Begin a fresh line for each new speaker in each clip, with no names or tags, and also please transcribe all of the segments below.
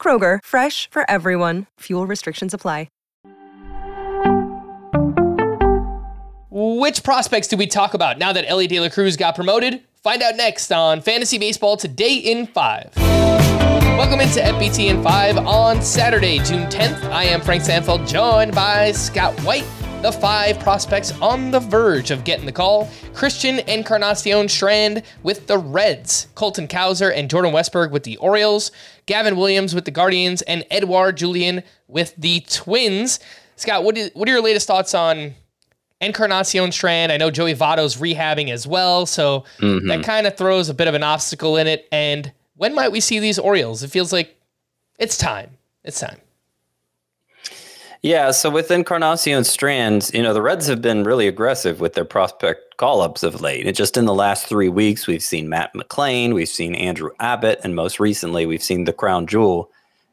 Kroger, fresh for everyone. Fuel restrictions apply.
Which prospects do we talk about now that Elly De La Cruz got promoted? Find out next on Fantasy Baseball Today in 5. Welcome into FBT in 5 on Saturday, June 10th. I am Frank Stampfl, joined by Scott White. The five prospects on the verge of getting the call Christian Encarnacion Strand with the Reds, Colton Cowser and Jordan Westburg with the Orioles, Gavin Williams with the Guardians, and Edouard Julien with the Twins. Scott, what, is, what are your latest thoughts on Encarnacion Strand. I know Joey Votto's rehabbing as well, so mm-hmm. that kind of throws a bit of an obstacle in it. And when might we see these Orioles? It feels like it's time. It's time.
Yeah, so with Encarnacion Strand, you know, the Reds have been really aggressive with their prospect call ups of late. And just in the last three weeks, we've seen Matt McLain, we've seen Andrew Abbott, and most recently, we've seen the crown jewel,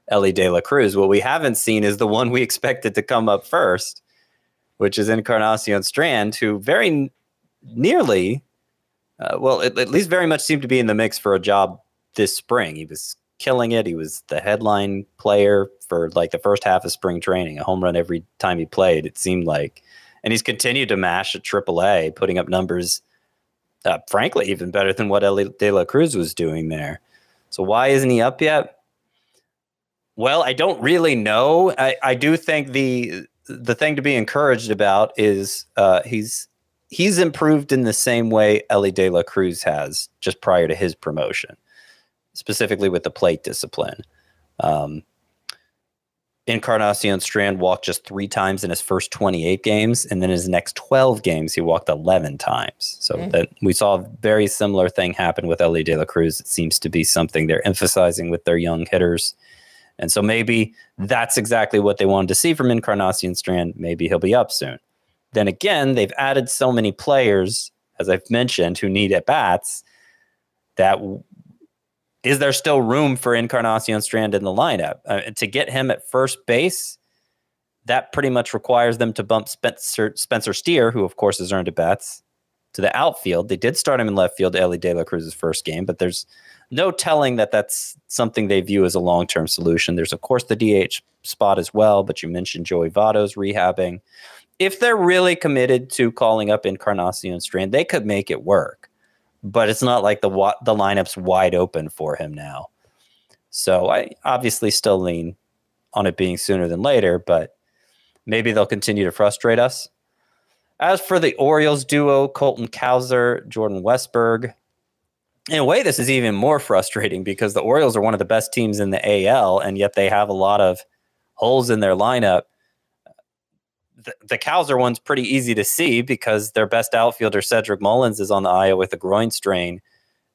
Elly De La Cruz. What we haven't seen is the one we expected to come up first, which is Encarnacion Strand, who very nearly, uh, well, at, at least very much seemed to be in the mix for a job this spring. He was killing it. He was the headline player for like the first half of spring training, a home run every time he played, it seemed like. And he's continued to mash at AAA, putting up numbers, uh, frankly, even better than what Elly De La Cruz was doing there. So why isn't he up yet? Well, I don't really know. I, I do think the the thing to be encouraged about is uh, he's he's improved in the same way Elly De La Cruz has just prior to his promotion, specifically with the plate discipline. Um, Encarnacion Strand walked just three times in his first 28 games, and then his next 12 games he walked 11 times. So mm. that we saw a very similar thing happen with Elly De La Cruz. It seems to be something they're emphasizing with their young hitters. And so maybe that's exactly what they wanted to see from Encarnacion Strand. Maybe he'll be up soon. Then again, they've added so many players, as I've mentioned, who need at bats that is there still room for Encarnacion Strand in the lineup? Uh, to get him at first base, that pretty much requires them to bump Spencer, Spencer Steer, who of course has earned at bats, to the outfield. They did start him in left field, Elly De La Cruz's first game, but there's no telling that that's something they view as a long term solution. There's, of course, the DH spot as well, but you mentioned Joey Votto's rehabbing. If they're really committed to calling up Encarnacion Strand, they could make it work, but it's not like the the lineup's wide open for him now. So I obviously still lean on it being sooner than later, but maybe they'll continue to frustrate us. As for the Orioles duo, Colton Cowser, Jordan Westburg, in a way, this is even more frustrating because the Orioles are one of the best teams in the AL, and yet they have a lot of holes in their lineup. The, the one's pretty easy to see because their best outfielder, Cedric Mullins, is on the IL with a groin strain.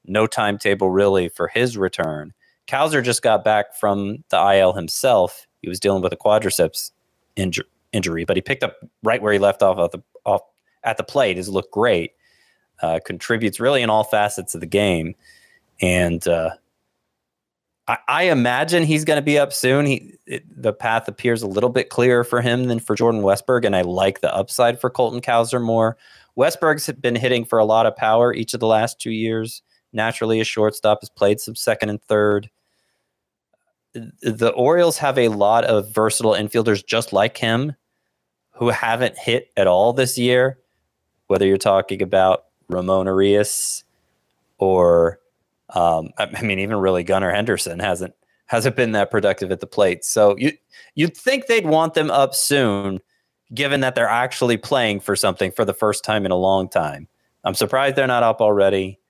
No timetable really for his return. Cowser just got back from the IL himself. He was dealing with a quadriceps inju- injury, but he picked up right where he left off, the, off at the plate. Has looked great uh, contributes really in all facets of the game. And uh, I, I, imagine he's going to be up soon. He it, the path appears a little bit clearer for him than for Jordan Westburg, and I like the upside for Colton Cowser more. Westburg's been hitting for a lot of power each of the last two years. Naturally, a shortstop has played some second and third. The Orioles have a lot of versatile infielders just like him who haven't hit at all this year. Whether you're talking about Ramon Urias or um, I mean, even really Gunnar Henderson hasn't hasn't been that productive at the plate. So you you'd think they'd want them up soon, given that they're actually playing for something for the first time in a long time. I'm surprised they're not up already.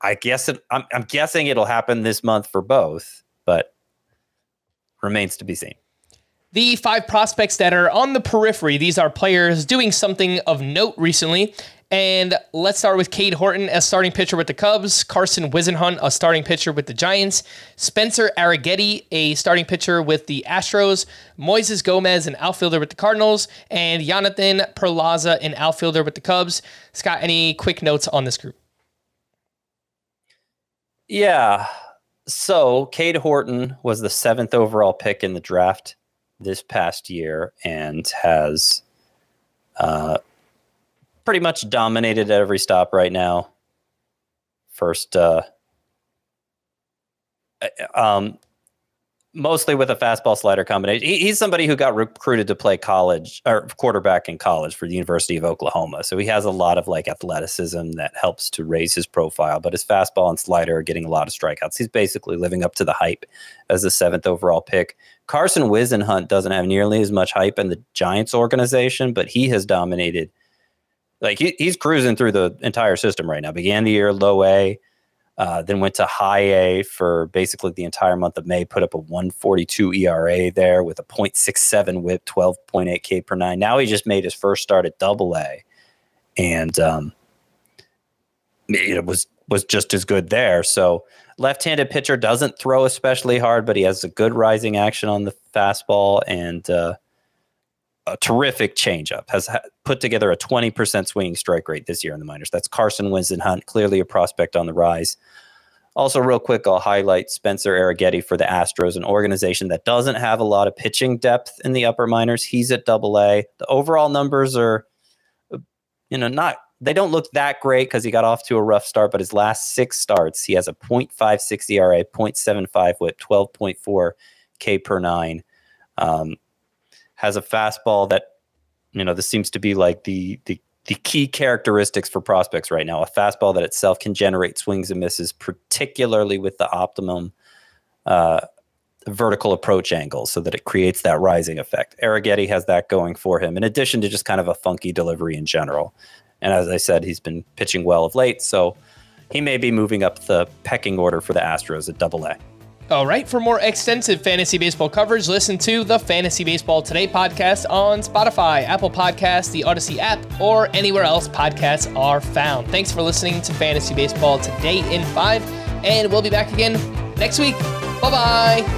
I guess it, I'm, I'm guessing it'll happen this month for both, but remains to be seen.
The five prospects that are on the periphery, these are players doing something of note recently. And let's start with Cade Horton as starting pitcher with the Cubs, Carson Whisenhunt, a starting pitcher with the Giants, Spencer Arrighetti, a starting pitcher with the Astros, Moises Gomez, an outfielder with the Cardinals, and Jonathan Perlaza, an outfielder with the Cubs. Scott, any quick notes on this group?
Yeah. So Cade Horton was the seventh overall pick in the draft this past year and has uh, pretty much dominated at every stop right now. First, uh, um, mostly with a fastball slider combination. He, he's somebody who got recruited to play college or quarterback in college for the University of Oklahoma. So he has a lot of like athleticism that helps to raise his profile, but his fastball and slider are getting a lot of strikeouts. He's basically living up to the hype as the seventh overall pick. Carson Whisenhunt doesn't have nearly as much hype in the Giants organization, but he has dominated. Like he, he's cruising through the entire system right now. Began the year low A, uh, then went to high A for basically the entire month of May, put up a 142 ERA there with a 0.67 whip, 12.8 K per nine. Now he just made his first start at double A and um, it was was just as good there. So left-handed pitcher doesn't throw especially hard, but he has a good rising action on the fastball and uh, a terrific changeup. Has put together a 20% swinging strike rate this year in the minors. That's Carson Whisenhunt, clearly a prospect on the rise. Also, real quick, I'll highlight Spencer Arrighetti for the Astros, an organization that doesn't have a lot of pitching depth in the upper minors. He's at Double A. The overall numbers are, you know, not they don't look that great because he got off to a rough start, but his last six starts, he has a 0.56 ERA, 0.75 whip, 12.4 K per nine. Um, has a fastball that you know this seems to be like the the the key characteristics for prospects right now. A fastball that itself can generate swings and misses, particularly with the optimum uh, vertical approach angle, so that it creates that rising effect. Arrighetti has that going for him, in addition to just kind of a funky delivery in general. And as I said, he's been pitching well of late, so he may be moving up the pecking order for the Astros at Double A.
All right, for more extensive fantasy baseball coverage, listen to the Fantasy Baseball Today podcast on Spotify, Apple Podcasts, the Audacy app, or anywhere else podcasts are found. Thanks for listening to Fantasy Baseball Today in 5, and we'll be back again next week. Bye bye.